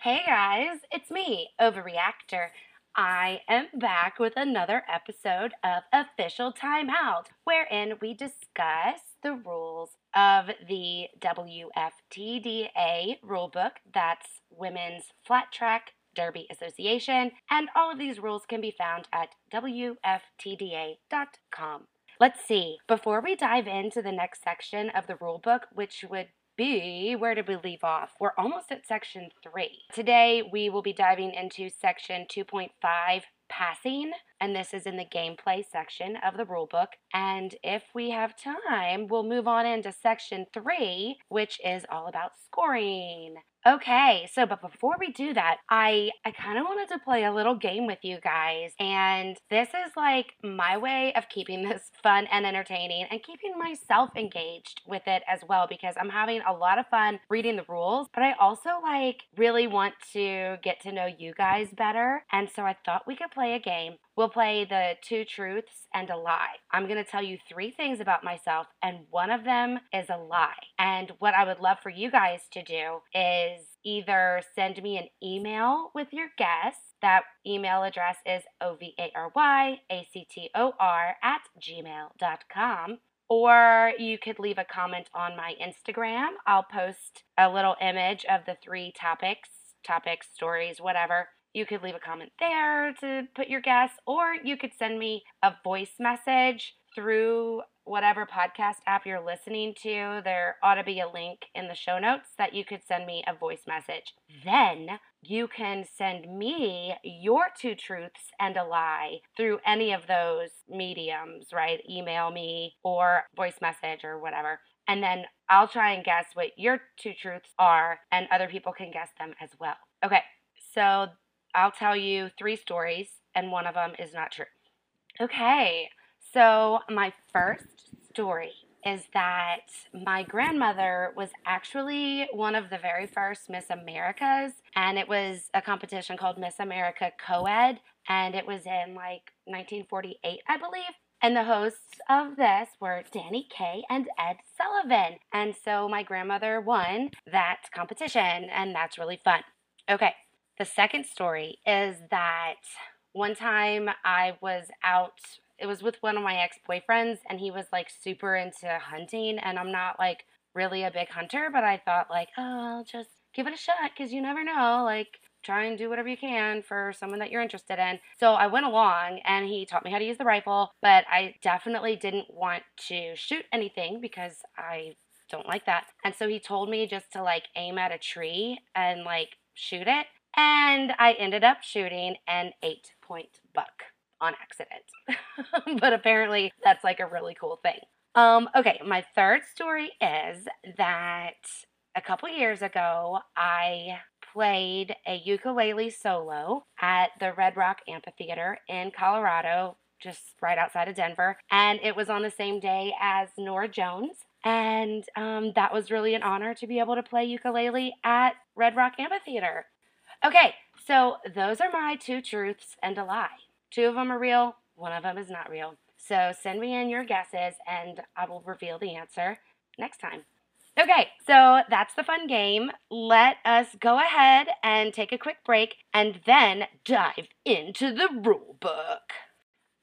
Hey guys, it's me, Ovaryactor. I am back with another episode of Official Timeout, wherein we discuss the rules of the WFTDA rulebook. That's Women's Flat Track Derby Association, and all of these rules can be found at WFTDA.com. Let's see, before we dive into the next section of the rulebook, which would be where did we leave off? We're almost at section three. Today we will be diving into section 2.5 passing, and this is in the gameplay section of the rulebook. And if we have time, we'll move on into section three, which is all about scoring. Okay, so but before we do that, I I kind of wanted to play a little game with you guys, and this is like my way of keeping this fun and entertaining and keeping myself engaged with it as well because I'm having a lot of fun reading the rules, but I also like really want to get to know you guys better, and so I thought we could play a game. We'll play the two truths and a lie. I'm going to tell you three things about myself, and one of them is a lie. And what I would love for you guys to do is either send me an email with your guess. That email address is O-V-A-R-Y-A-C-T-O-R at gmail.com. Or you could leave a comment on my Instagram. I'll post a little image of the three topics, topics, stories, whatever you could leave a comment there to put your guess, or you could send me a voice message through whatever podcast app you're listening to. There ought to be a link in the show notes that you could send me a voice message. Then you can send me your two truths and a lie through any of those mediums, right? Email me or voice message or whatever. And then I'll try and guess what your two truths are, and other people can guess them as well. Okay, so I'll tell you three stories, and one of them is not true. Okay, so my first story is that my grandmother was actually one of the very first Miss Americas, and it was a competition called Miss America Coed, and it was in like 1948, I believe. And the hosts of this were Danny Kaye and Ed Sullivan. And so my grandmother won that competition, and that's really fun. Okay, the second story is that one time I was out, it was with one of my ex boyfriends, and he was like super into hunting, and I'm not like really a big hunter, but I thought like, oh, I'll just give it a shot because you never know. Like, try and do whatever you can for someone that you're interested in. So I went along and he taught me how to use the rifle, but I definitely didn't want to shoot anything because I don't like that. And so he told me just to like aim at a tree and like shoot it. And I ended up shooting an eight point buck on accident. but apparently, that's like a really cool thing. Um, okay, my third story is that a couple years ago, I played a ukulele solo at the Red Rock Amphitheater in Colorado, just right outside of Denver. And it was on the same day as Norah Jones. And um, that was really an honor to be able to play ukulele at Red Rock Amphitheater. Okay, so those are my two truths and a lie. Two of them are real, one of them is not real. So send me in your guesses and I will reveal the answer next time. Okay, so that's the fun game. Let us go ahead and take a quick break and then dive into the rule book.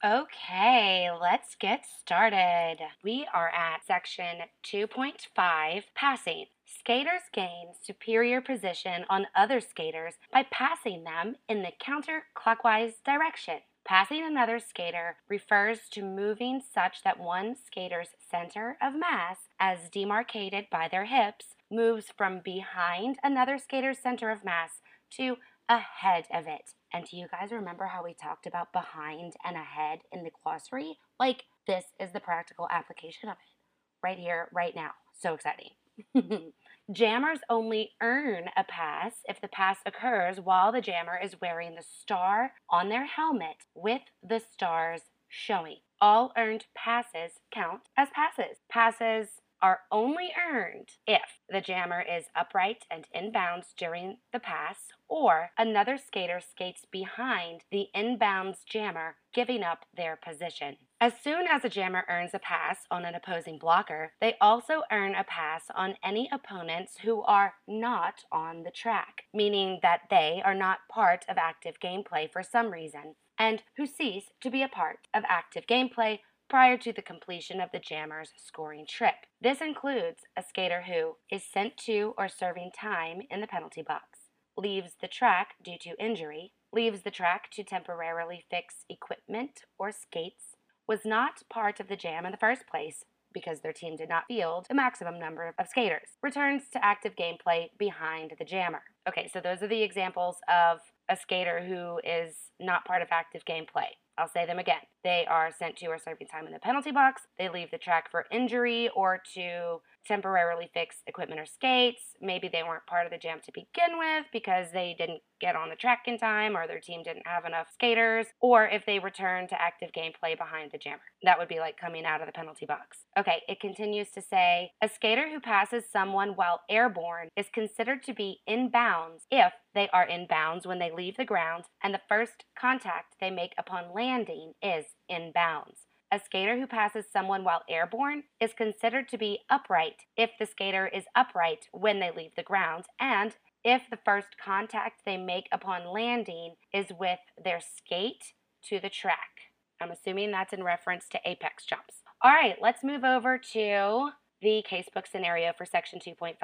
Okay, let's get started. We are at section 2.5 passing. Skaters gain superior position on other skaters by passing them in the counterclockwise direction. Passing another skater refers to moving such that one skater's center of mass, as demarcated by their hips, moves from behind another skater's center of mass to ahead of it. And do you guys remember how we talked about behind and ahead in the glossary? Like, this is the practical application of it right here, right now. So exciting. Jammers only earn a pass if the pass occurs while the jammer is wearing the star on their helmet with the stars showing. All earned passes count as passes. Passes are only earned if the jammer is upright and inbounds during the pass, or another skater skates behind the inbounds jammer, giving up their position. As soon as a jammer earns a pass on an opposing blocker, they also earn a pass on any opponents who are not on the track, meaning that they are not part of active gameplay for some reason, and who cease to be a part of active gameplay prior to the completion of the jammer's scoring trip. This includes a skater who is sent to or serving time in the penalty box, leaves the track due to injury, leaves the track to temporarily fix equipment or skates, was not part of the jam in the first place because their team did not field the maximum number of skaters. Returns to active gameplay behind the jammer. Okay, so those are the examples of a skater who is not part of active gameplay. I'll say them again. They are sent to or serving time in the penalty box. They leave the track for injury or to temporarily fix equipment or skates. Maybe they weren't part of the jam to begin with because they didn't get on the track in time or their team didn't have enough skaters, or if they return to active gameplay behind the jammer. That would be like coming out of the penalty box. Okay, it continues to say a skater who passes someone while airborne is considered to be in bounds if they are in bounds when they leave the ground and the first contact they make upon landing is in bounds. A skater who passes someone while airborne is considered to be upright if the skater is upright when they leave the ground and if the first contact they make upon landing is with their skate to the track. I'm assuming that's in reference to apex jumps. All right, let's move over to the casebook scenario for section 2.5.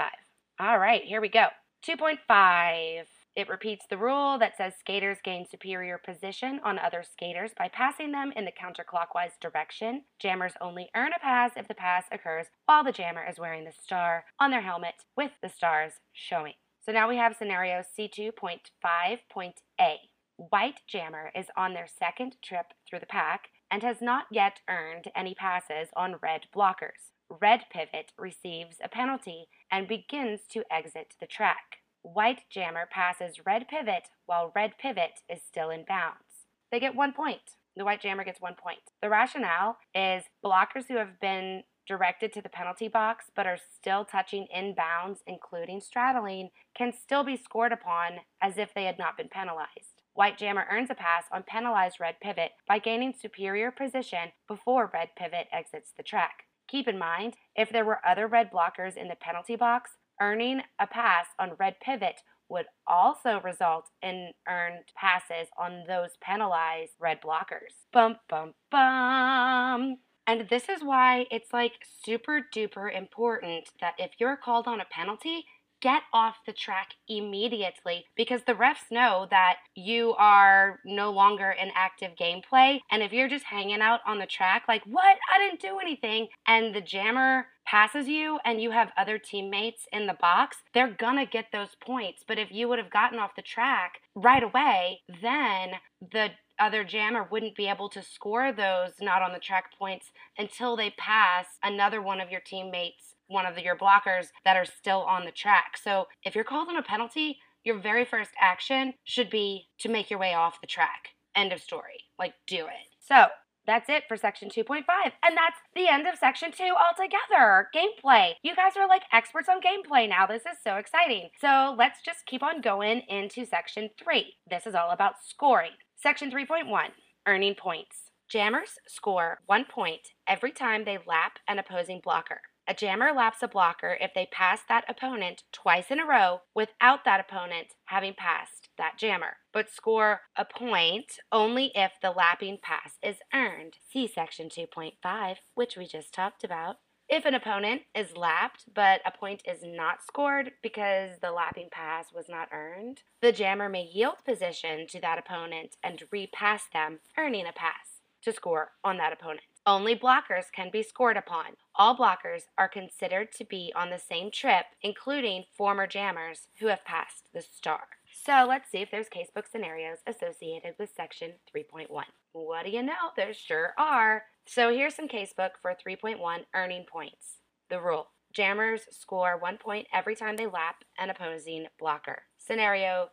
All right, here we go. 2.5. It repeats the rule that says skaters gain superior position on other skaters by passing them in the counterclockwise direction. Jammers only earn a pass if the pass occurs while the jammer is wearing the star on their helmet with the stars showing. So now we have scenario C2.5.A. White Jammer is on their second trip through the pack and has not yet earned any passes on red blockers. Red Pivot receives a penalty and begins to exit the track. White Jammer passes Red Pivot while Red Pivot is still in bounds. They get one point. The White Jammer gets one point. The rationale is blockers who have been directed to the penalty box but are still touching in bounds, including straddling, can still be scored upon as if they had not been penalized. White Jammer earns a pass on penalized Red Pivot by gaining superior position before Red Pivot exits the track. Keep in mind, if there were other red blockers in the penalty box, Earning a pass on red pivot would also result in earned passes on those penalized red blockers. Bum, bum, bum. And this is why it's like super duper important that if you're called on a penalty, get off the track immediately because the refs know that you are no longer in active gameplay. And if you're just hanging out on the track, like, what? I didn't do anything. And the jammer passes you and you have other teammates in the box, they're gonna get those points. But if you would have gotten off the track right away, then the other jammer wouldn't be able to score those not on the track points until they pass another one of your teammates one of the, your blockers that are still on the track. So if you're called on a penalty, your very first action should be to make your way off the track. End of story. Like, do it. So, that's it for section 2.5. And that's the end of section 2 altogether. Gameplay. You guys are like experts on gameplay now. This is so exciting. So let's just keep on going into section 3. This is all about scoring. Section 3.1 Earning points. Jammers score one point every time they lap an opposing blocker. A jammer laps a blocker if they pass that opponent twice in a row without that opponent having passed that jammer, but score a point only if the lapping pass is earned. See section 2.5, which we just talked about. If an opponent is lapped but a point is not scored because the lapping pass was not earned, the jammer may yield position to that opponent and repass them, earning a pass to score on that opponent. Only blockers can be scored upon. All blockers are considered to be on the same trip, including former jammers who have passed the star. So let's see if there's casebook scenarios associated with section 3.1. What do you know? There sure are. So here's some casebook for 3.1 earning points. The rule Jammers score one point every time they lap an opposing blocker. Scenario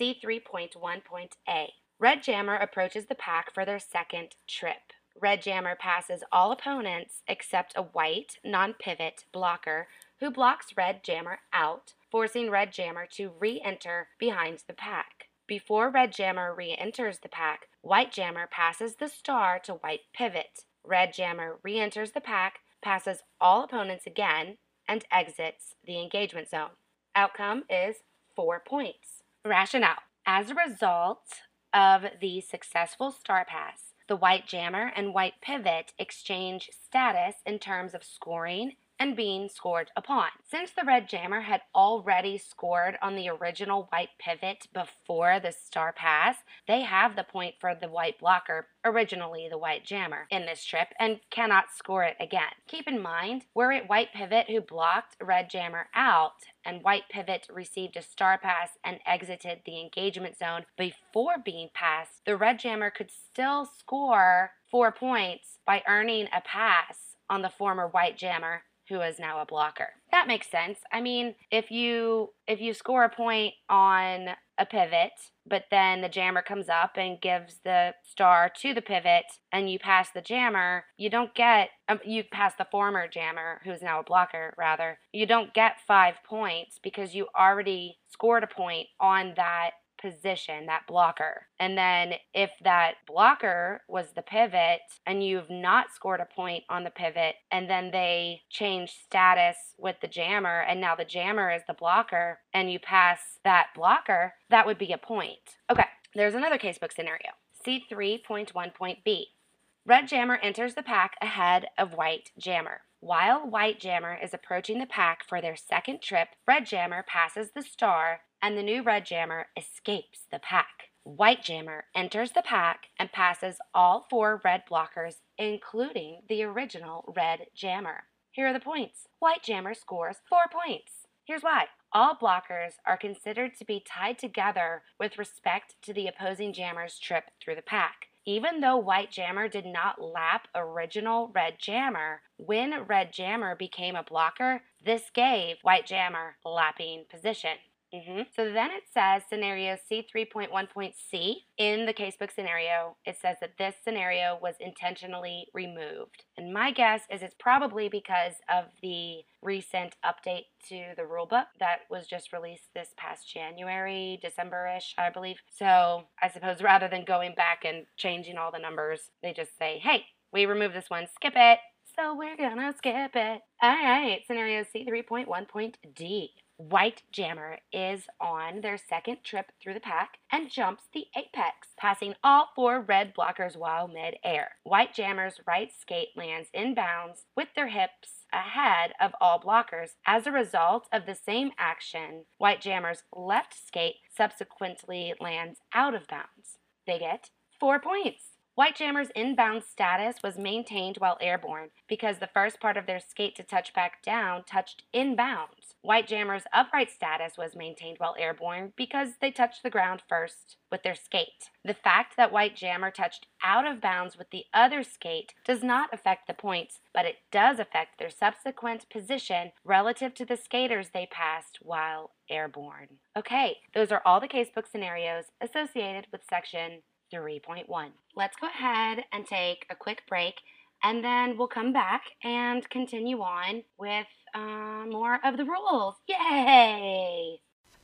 C3.1.A Red Jammer approaches the pack for their second trip. Red Jammer passes all opponents except a white, non pivot blocker who blocks Red Jammer out, forcing Red Jammer to re enter behind the pack. Before Red Jammer re enters the pack, White Jammer passes the star to White Pivot. Red Jammer re enters the pack, passes all opponents again, and exits the engagement zone. Outcome is four points. Rationale As a result of the successful Star Pass, the White Jammer and White Pivot exchange status in terms of scoring and being scored upon. Since the red jammer had already scored on the original white pivot before the star pass, they have the point for the white blocker, originally the white jammer, in this trip and cannot score it again. Keep in mind, were it white pivot who blocked red jammer out and white pivot received a star pass and exited the engagement zone before being passed, the red jammer could still score four points by earning a pass on the former white jammer who is now a blocker. That makes sense. I mean, if you if you score a point on a pivot, but then the jammer comes up and gives the star to the pivot and you pass the jammer, you don't get um, you pass the former jammer who's now a blocker rather. You don't get 5 points because you already scored a point on that position, that blocker. And then if that blocker was the pivot and you've not scored a point on the pivot, and then they change status with the jammer, and now the jammer is the blocker, and you pass that blocker, that would be a point. Okay, there's another casebook scenario. C3.1.b. Red jammer enters the pack ahead of white jammer. While white jammer is approaching the pack for their second trip, red jammer passes the star and the new red jammer escapes the pack. White jammer enters the pack and passes all four red blockers, including the original red jammer. Here are the points. White jammer scores four points. Here's why. All blockers are considered to be tied together with respect to the opposing jammer's trip through the pack. Even though White Jammer did not lap original Red Jammer, when Red Jammer became a blocker, this gave White Jammer lapping position. Mm-hmm. So then it says scenario C3.1.c. In the casebook scenario, it says that this scenario was intentionally removed. And my guess is it's probably because of the recent update to the rulebook that was just released this past January, December ish, I believe. So I suppose rather than going back and changing all the numbers, they just say, hey, we removed this one, skip it. So we're gonna skip it. All right, scenario C3.1.d. White Jammer is on their second trip through the pack and jumps the apex, passing all four red blockers while mid-air. White Jammer's right skate lands inbounds with their hips ahead of all blockers. As a result of the same action, White Jammer's left skate subsequently lands out of bounds. They get four points. White Jammer's inbound status was maintained while airborne because the first part of their skate to touch back down touched inbounds. White Jammer's upright status was maintained while airborne because they touched the ground first with their skate. The fact that White Jammer touched out of bounds with the other skate does not affect the points, but it does affect their subsequent position relative to the skaters they passed while airborne. Okay, those are all the casebook scenarios associated with section 3.1. Let's go ahead and take a quick break and then we'll come back and continue on with uh, more of the rules. Yay!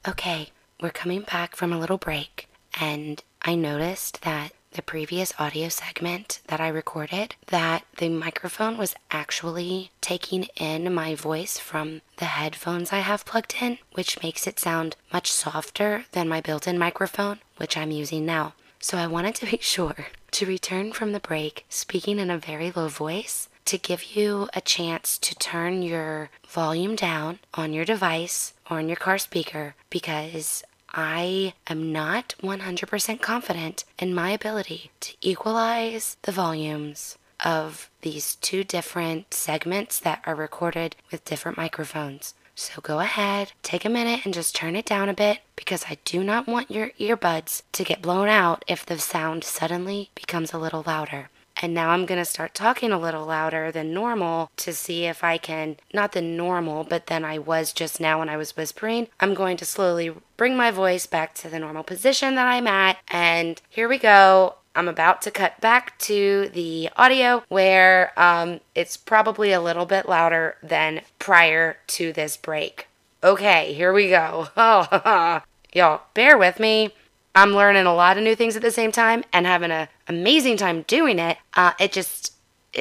Okay, we're coming back from a little break, and I noticed that the previous audio segment that I recorded that the microphone was actually taking in my voice from the headphones I have plugged in, which makes it sound much softer than my built-in microphone, which I'm using now. So I wanted to be sure to return from the break speaking in a very low voice to give you a chance to turn your volume down on your device or on your car speaker because I am not 100% confident in my ability to equalize the volumes of these two different segments that are recorded with different microphones. So go ahead, take a minute and just turn it down a bit because I do not want your earbuds to get blown out if the sound suddenly becomes a little louder. And now I'm going to start talking a little louder than normal to see if I can, not the normal, but then I was just now when I was whispering. I'm going to slowly bring my voice back to the normal position that I'm at. And here we go. I'm about to cut back to the audio where um, it's probably a little bit louder than prior to this break. Okay, here we go. Y'all, bear with me. I'm learning a lot of new things at the same time and having an amazing time doing it. Uh, it just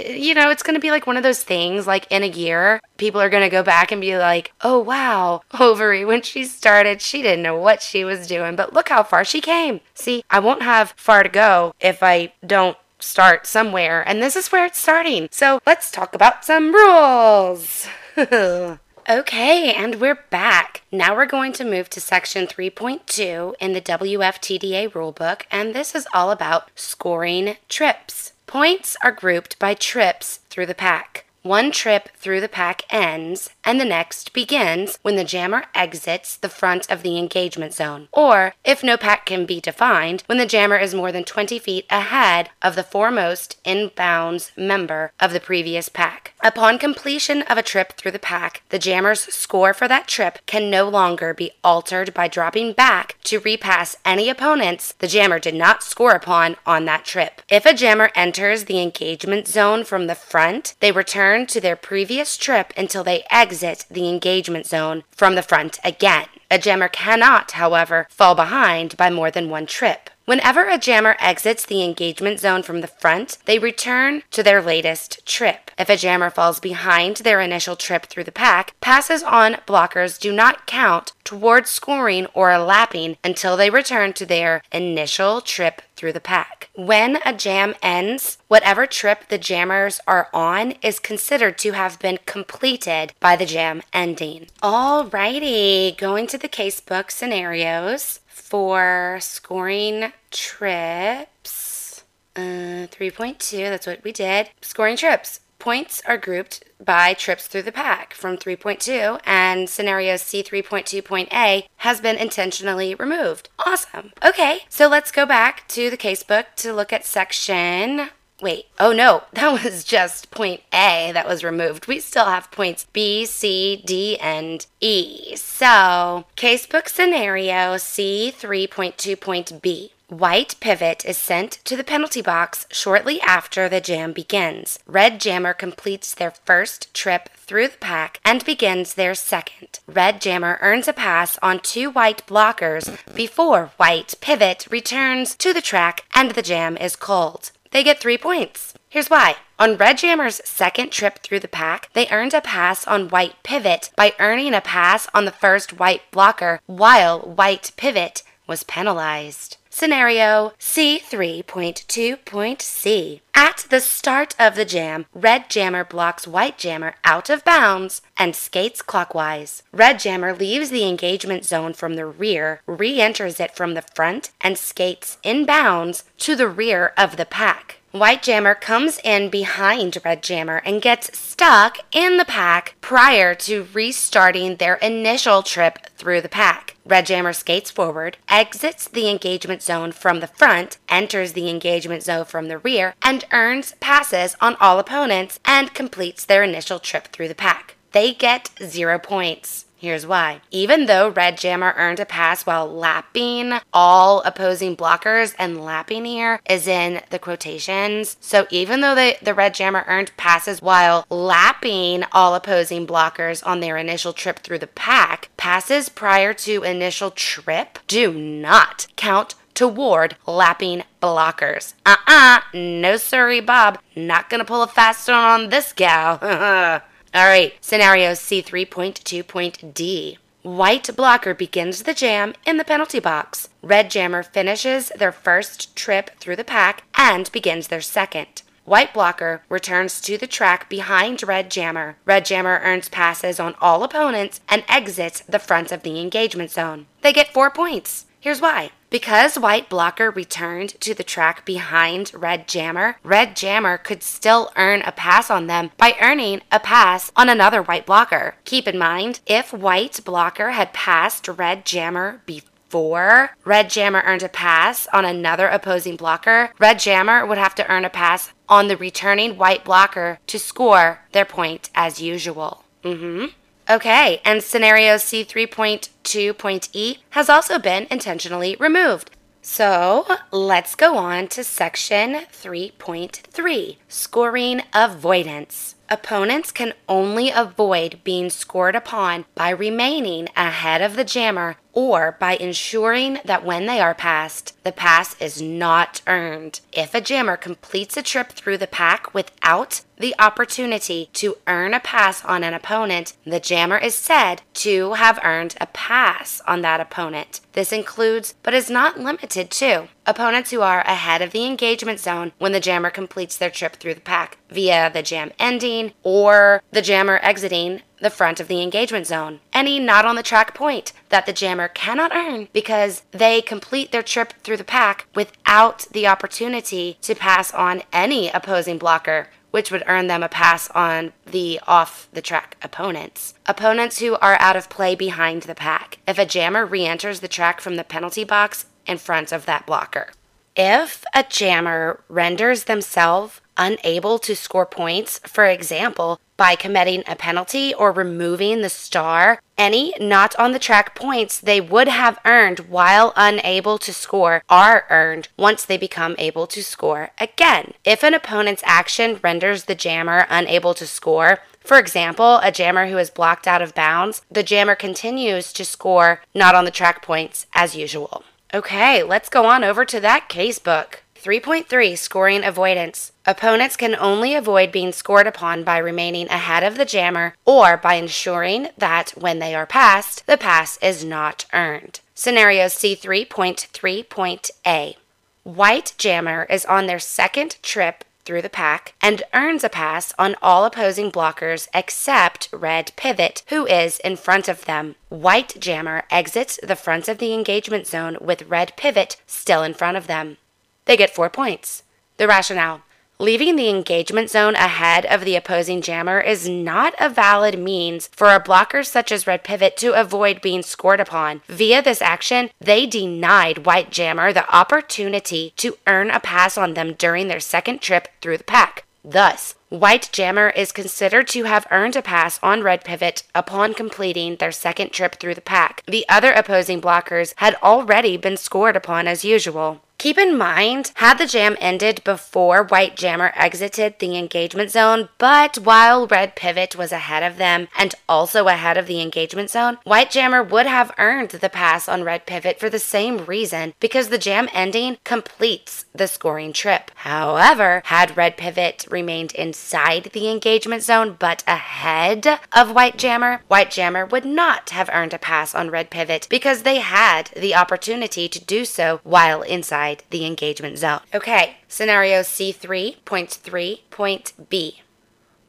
you know, it's going to be like one of those things like in a year, people are going to go back and be like, oh, wow, Ovary, when she started, she didn't know what she was doing, but look how far she came. See, I won't have far to go if I don't start somewhere, and this is where it's starting. So let's talk about some rules. Okay, and we're back. Now we're going to move to section 3.2 in the WFTDA rulebook, and this is all about scoring trips. Points are grouped by trips through the pack. One trip through the pack ends, and the next begins when the jammer exits the front of the engagement zone, or, if no pack can be defined, when the jammer is more than 20 feet ahead of the foremost inbounds member of the previous pack. Upon completion of a trip through the pack, the jammer's score for that trip can no longer be altered by dropping back to repass any opponents the jammer did not score upon on that trip. If a jammer enters the engagement zone from the front, they return to their previous trip until they exit the engagement zone from the front again. A jammer cannot, however, fall behind by more than one trip. Whenever a jammer exits the engagement zone from the front, they return to their latest trip. If a jammer falls behind their initial trip through the pack, passes on blockers do not count towards scoring or lapping until they return to their initial trip through the pack. When a jam ends, whatever trip the jammers are on is considered to have been completed by the jam ending. Alrighty, going to the casebook scenarios for scoring trips. Uh, 3.2, that's what we did. Scoring trips. Points are grouped by trips through the pack from 3.2, and scenario C3.2.A has been intentionally removed. Awesome. Okay, so let's go back to the casebook to look at section Wait, oh no, that was just point A that was removed. We still have points B, C, D, and E. So, casebook scenario C3.2.B. White pivot is sent to the penalty box shortly after the jam begins. Red jammer completes their first trip through the pack and begins their second. Red jammer earns a pass on two white blockers before white pivot returns to the track and the jam is called they get three points. Here's why. On Red Jammer's second trip through the pack, they earned a pass on White Pivot by earning a pass on the first White blocker, while White Pivot was penalized. Scenario C3.2.C. At the start of the jam, Red Jammer blocks White Jammer out of bounds and skates clockwise. Red Jammer leaves the engagement zone from the rear, re enters it from the front, and skates in bounds to the rear of the pack. White Jammer comes in behind Red Jammer and gets stuck in the pack prior to restarting their initial trip through the pack. Red Jammer skates forward, exits the engagement zone from the front, enters the engagement zone from the rear, and earns passes on all opponents and completes their initial trip through the pack. They get zero points. Here's why. Even though Red Jammer earned a pass while lapping all opposing blockers, and lapping here is in the quotations. So even though the, the Red Jammer earned passes while lapping all opposing blockers on their initial trip through the pack, passes prior to initial trip do not count toward lapping blockers. Uh uh no sorry, Bob. Not gonna pull a fast one on this gal. All right, scenario C3.2.D. White blocker begins the jam in the penalty box. Red jammer finishes their first trip through the pack and begins their second. White blocker returns to the track behind red jammer. Red jammer earns passes on all opponents and exits the front of the engagement zone. They get four points. Here's why. Because White Blocker returned to the track behind Red Jammer, Red Jammer could still earn a pass on them by earning a pass on another White Blocker. Keep in mind, if White Blocker had passed Red Jammer before Red Jammer earned a pass on another opposing blocker, Red Jammer would have to earn a pass on the returning white blocker to score their point as usual. Mm-hmm. Okay, and scenario C3.2.E has also been intentionally removed. So let's go on to section 3.3 scoring avoidance. Opponents can only avoid being scored upon by remaining ahead of the jammer or by ensuring that when they are passed, the pass is not earned. If a jammer completes a trip through the pack without the opportunity to earn a pass on an opponent, the jammer is said to have earned a pass on that opponent. This includes, but is not limited to, opponents who are ahead of the engagement zone when the jammer completes their trip through the pack via the jam ending or the jammer exiting the front of the engagement zone. Any not on the track point that the jammer cannot earn because they complete their trip through the pack without the opportunity to pass on any opposing blocker which would earn them a pass on the off the track opponents. Opponents who are out of play behind the pack. If a jammer re enters the track from the penalty box in front of that blocker. If a jammer renders themselves unable to score points, for example, by committing a penalty or removing the star, any not on the track points they would have earned while unable to score are earned once they become able to score again. If an opponent's action renders the jammer unable to score, for example, a jammer who is blocked out of bounds, the jammer continues to score not on the track points as usual. Okay, let's go on over to that case book. 3.3 Scoring Avoidance. Opponents can only avoid being scored upon by remaining ahead of the jammer or by ensuring that when they are passed, the pass is not earned. Scenario C3.3.A. White jammer is on their second trip through the pack and earns a pass on all opposing blockers except Red Pivot, who is in front of them. White Jammer exits the front of the engagement zone with Red Pivot still in front of them. They get four points. The rationale Leaving the engagement zone ahead of the opposing jammer is not a valid means for a blocker such as Red Pivot to avoid being scored upon. Via this action, they denied White Jammer the opportunity to earn a pass on them during their second trip through the pack. Thus, White Jammer is considered to have earned a pass on Red Pivot upon completing their second trip through the pack. The other opposing blockers had already been scored upon as usual. Keep in mind, had the jam ended before White Jammer exited the engagement zone, but while Red Pivot was ahead of them and also ahead of the engagement zone, White Jammer would have earned the pass on Red Pivot for the same reason because the jam ending completes the scoring trip. However, had Red Pivot remained inside the engagement zone but ahead of White Jammer, White Jammer would not have earned a pass on Red Pivot because they had the opportunity to do so while inside the engagement zone. Okay, scenario C3.3.B.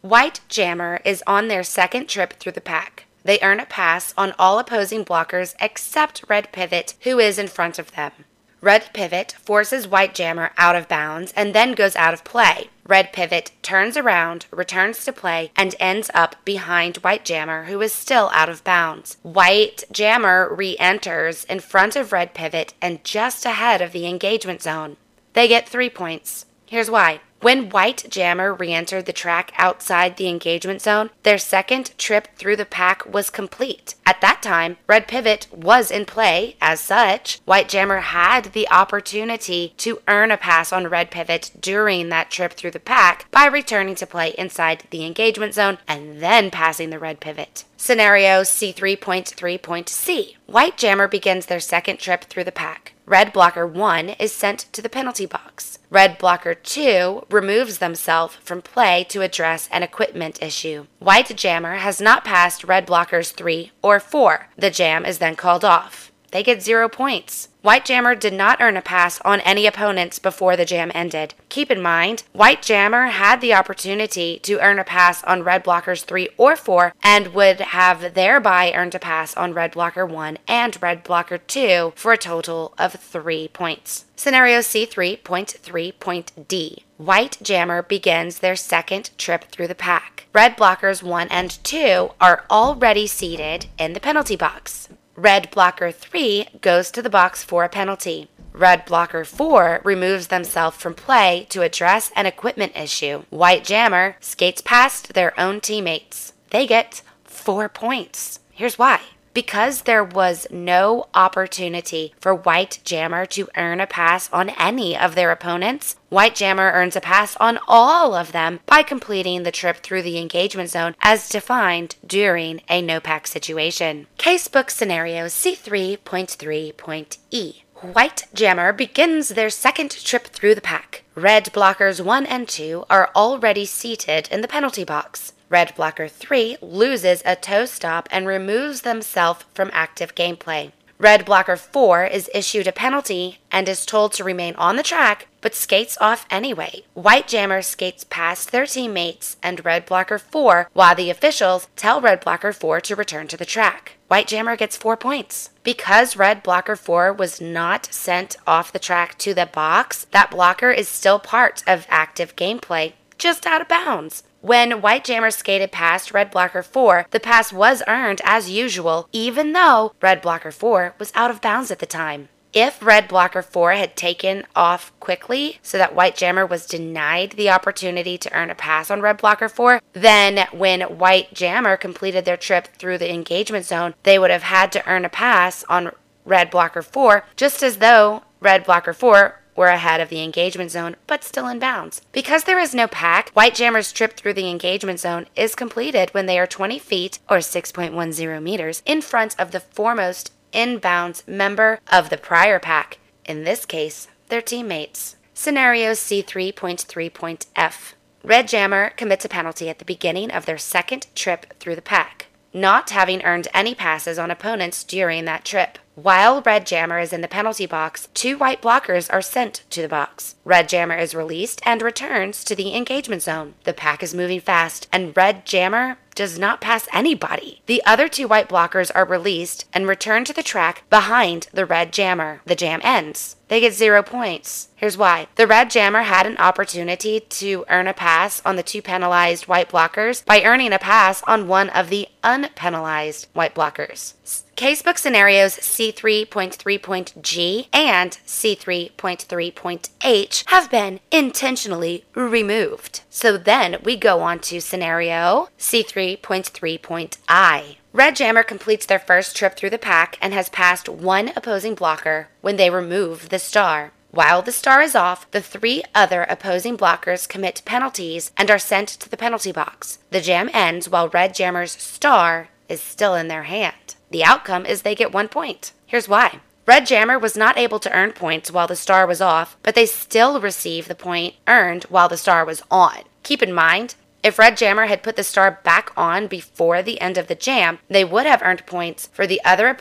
White Jammer is on their second trip through the pack. They earn a pass on all opposing blockers except Red Pivot, who is in front of them. Red Pivot forces White Jammer out of bounds and then goes out of play. Red Pivot turns around, returns to play, and ends up behind White Jammer, who is still out of bounds. White Jammer re enters in front of Red Pivot and just ahead of the engagement zone. They get three points. Here's why. When White Jammer re entered the track outside the engagement zone, their second trip through the pack was complete. At that time, Red Pivot was in play. As such, White Jammer had the opportunity to earn a pass on Red Pivot during that trip through the pack by returning to play inside the engagement zone and then passing the Red Pivot. Scenario C3.3.C White Jammer begins their second trip through the pack. Red blocker 1 is sent to the penalty box. Red blocker 2 removes themselves from play to address an equipment issue. White jammer has not passed red blockers 3 or 4. The jam is then called off. They get 0 points. White Jammer did not earn a pass on any opponents before the jam ended. Keep in mind, White Jammer had the opportunity to earn a pass on Red Blockers 3 or 4 and would have thereby earned a pass on Red Blocker 1 and Red Blocker 2 for a total of 3 points. Scenario C3.3.D. White Jammer begins their second trip through the pack. Red Blockers 1 and 2 are already seated in the penalty box. Red blocker 3 goes to the box for a penalty. Red blocker 4 removes themselves from play to address an equipment issue. White jammer skates past their own teammates. They get 4 points. Here's why. Because there was no opportunity for White Jammer to earn a pass on any of their opponents, White Jammer earns a pass on all of them by completing the trip through the engagement zone as defined during a no pack situation. Casebook scenario C3.3.E. White Jammer begins their second trip through the pack. Red blockers 1 and 2 are already seated in the penalty box. Red blocker 3 loses a toe stop and removes themselves from active gameplay. Red blocker 4 is issued a penalty and is told to remain on the track but skates off anyway. White Jammer skates past their teammates and Red blocker 4 while the officials tell Red blocker 4 to return to the track. White Jammer gets 4 points. Because Red blocker 4 was not sent off the track to the box, that blocker is still part of active gameplay, just out of bounds. When White Jammer skated past Red Blocker 4, the pass was earned as usual, even though Red Blocker 4 was out of bounds at the time. If Red Blocker 4 had taken off quickly so that White Jammer was denied the opportunity to earn a pass on Red Blocker 4, then when White Jammer completed their trip through the engagement zone, they would have had to earn a pass on Red Blocker 4, just as though Red Blocker 4 were ahead of the engagement zone, but still in bounds. Because there is no pack, White Jammer's trip through the engagement zone is completed when they are 20 feet or 6.10 meters in front of the foremost inbounds member of the prior pack, in this case, their teammates. Scenario C3.3.F. Red Jammer commits a penalty at the beginning of their second trip through the pack, not having earned any passes on opponents during that trip. While Red Jammer is in the penalty box, two white blockers are sent to the box. Red Jammer is released and returns to the engagement zone. The pack is moving fast, and Red Jammer does not pass anybody. The other two white blockers are released and return to the track behind the Red Jammer. The jam ends. They get zero points. Here's why. The red jammer had an opportunity to earn a pass on the two penalized white blockers by earning a pass on one of the unpenalized white blockers. Casebook scenarios C3.3.G and C3.3.H have been intentionally removed. So then we go on to scenario C3.3.I. Red Jammer completes their first trip through the pack and has passed one opposing blocker when they remove the star. While the star is off, the three other opposing blockers commit penalties and are sent to the penalty box. The jam ends while Red Jammer's star is still in their hand. The outcome is they get one point. Here's why. Red Jammer was not able to earn points while the star was off, but they still receive the point earned while the star was on. Keep in mind, if Red Jammer had put the star back on before the end of the jam, they would have earned points for the other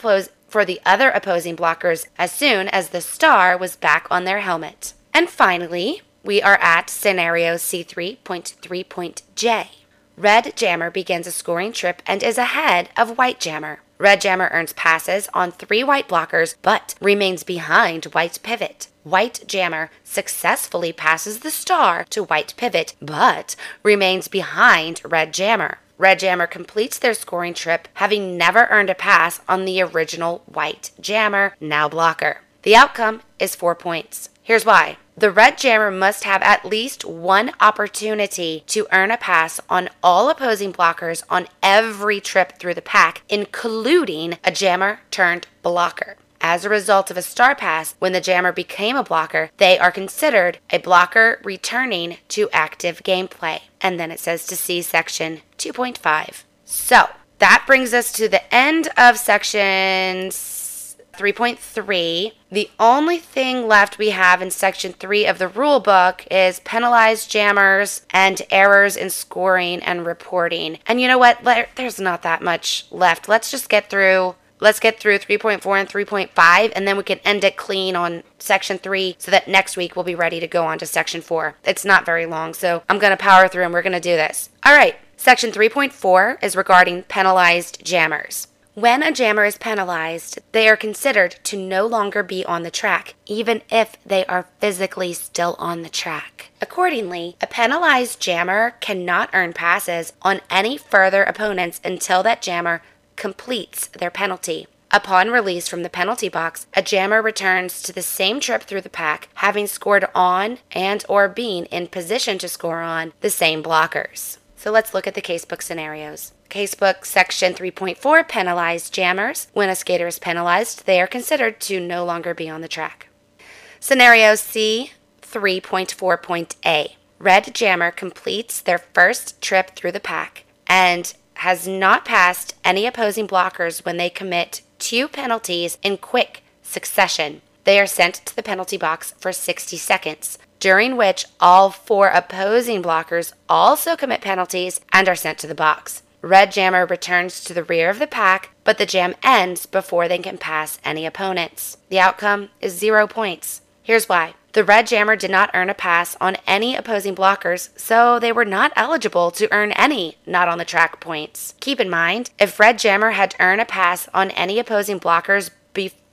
for the other opposing blockers as soon as the star was back on their helmet. And finally, we are at scenario C3.3.J. Red Jammer begins a scoring trip and is ahead of White Jammer. Red Jammer earns passes on three white blockers but remains behind White Pivot. White Jammer successfully passes the star to White Pivot but remains behind Red Jammer. Red Jammer completes their scoring trip, having never earned a pass on the original White Jammer, now blocker. The outcome is four points. Here's why. The Red Jammer must have at least one opportunity to earn a pass on all opposing blockers on every trip through the pack, including a Jammer turned blocker. As a result of a star pass, when the jammer became a blocker, they are considered a blocker returning to active gameplay. And then it says to see section 2.5. So that brings us to the end of section 3.3. The only thing left we have in section 3 of the rule book is penalized jammers and errors in scoring and reporting. And you know what? There's not that much left. Let's just get through let's get through 3.4 and 3.5 and then we can end it clean on section 3 so that next week we'll be ready to go on to section 4 it's not very long so i'm going to power through and we're going to do this all right section 3.4 is regarding penalized jammers when a jammer is penalized, they are considered to no longer be on the track, even if they are physically still on the track. Accordingly, a penalized jammer cannot earn passes on any further opponents until that jammer completes their penalty. Upon release from the penalty box, a jammer returns to the same trip through the pack, having scored on and or being in position to score on the same blockers. So let's look at the casebook scenarios. Casebook Section 3.4 penalized jammers. When a skater is penalized, they are considered to no longer be on the track. Scenario C 3.4.A. Red Jammer completes their first trip through the pack and has not passed any opposing blockers when they commit two penalties in quick succession. They are sent to the penalty box for 60 seconds, during which all four opposing blockers also commit penalties and are sent to the box. Red Jammer returns to the rear of the pack, but the jam ends before they can pass any opponents. The outcome is zero points. Here's why. The Red Jammer did not earn a pass on any opposing blockers, so they were not eligible to earn any not on the track points. Keep in mind, if Red Jammer had earned a pass on any opposing blockers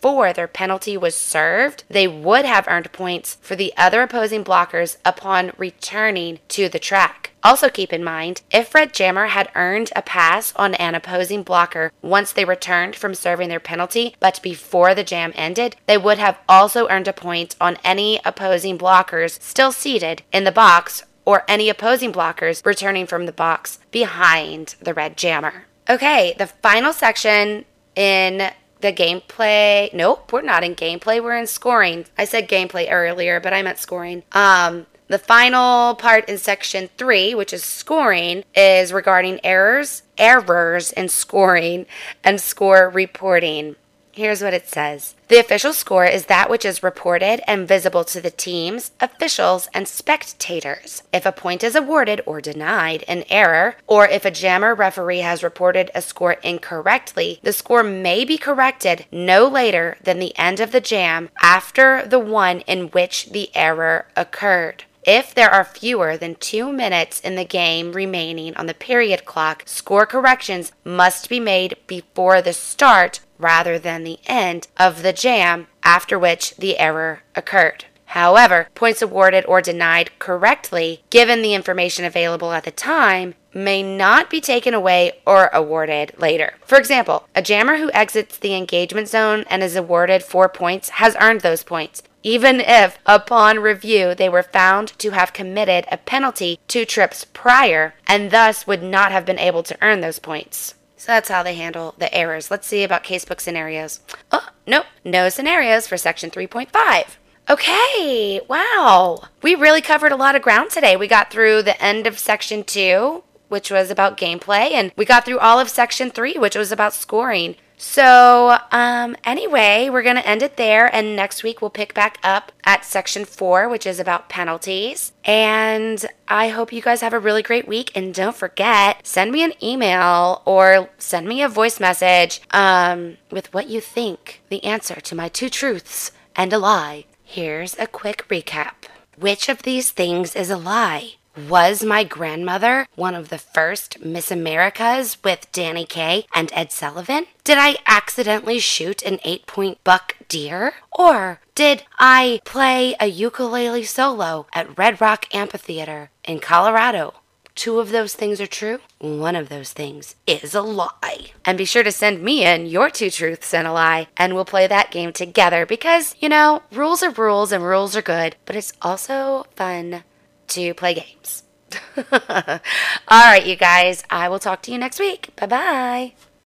before their penalty was served, they would have earned points for the other opposing blockers upon returning to the track. Also, keep in mind, if Red Jammer had earned a pass on an opposing blocker once they returned from serving their penalty, but before the jam ended, they would have also earned a point on any opposing blockers still seated in the box or any opposing blockers returning from the box behind the Red Jammer. Okay, the final section in the gameplay. Nope, we're not in gameplay. We're in scoring. I said gameplay earlier, but I meant scoring. Um, the final part in section three, which is scoring, is regarding errors, errors in scoring, and score reporting. Here's what it says The official score is that which is reported and visible to the teams, officials, and spectators. If a point is awarded or denied in error, or if a jammer referee has reported a score incorrectly, the score may be corrected no later than the end of the jam after the one in which the error occurred. If there are fewer than two minutes in the game remaining on the period clock, score corrections must be made before the start rather than the end of the jam after which the error occurred. However, points awarded or denied correctly, given the information available at the time, may not be taken away or awarded later. For example, a jammer who exits the engagement zone and is awarded four points has earned those points even if upon review they were found to have committed a penalty two trips prior and thus would not have been able to earn those points. So that's how they handle the errors. Let's see about casebook scenarios. Oh, nope, no scenarios for section 3.5. Okay, wow. We really covered a lot of ground today. We got through the end of section 2, which was about gameplay, and we got through all of section 3, which was about scoring. So, um, anyway, we're going to end it there. And next week we'll pick back up at section four, which is about penalties. And I hope you guys have a really great week. And don't forget, send me an email or send me a voice message um, with what you think the answer to my two truths and a lie. Here's a quick recap. Which of these things is a lie? Was my grandmother one of the first Miss Americas with Danny Kaye and Ed Sullivan? Did I accidentally shoot an eight point buck deer? Or did I play a ukulele solo at Red Rock Amphitheater in Colorado? Two of those things are true. One of those things is a lie. And be sure to send me in your two truths and a lie, and we'll play that game together because, you know, rules are rules and rules are good, but it's also fun to play games. All right, you guys, I will talk to you next week. Bye bye.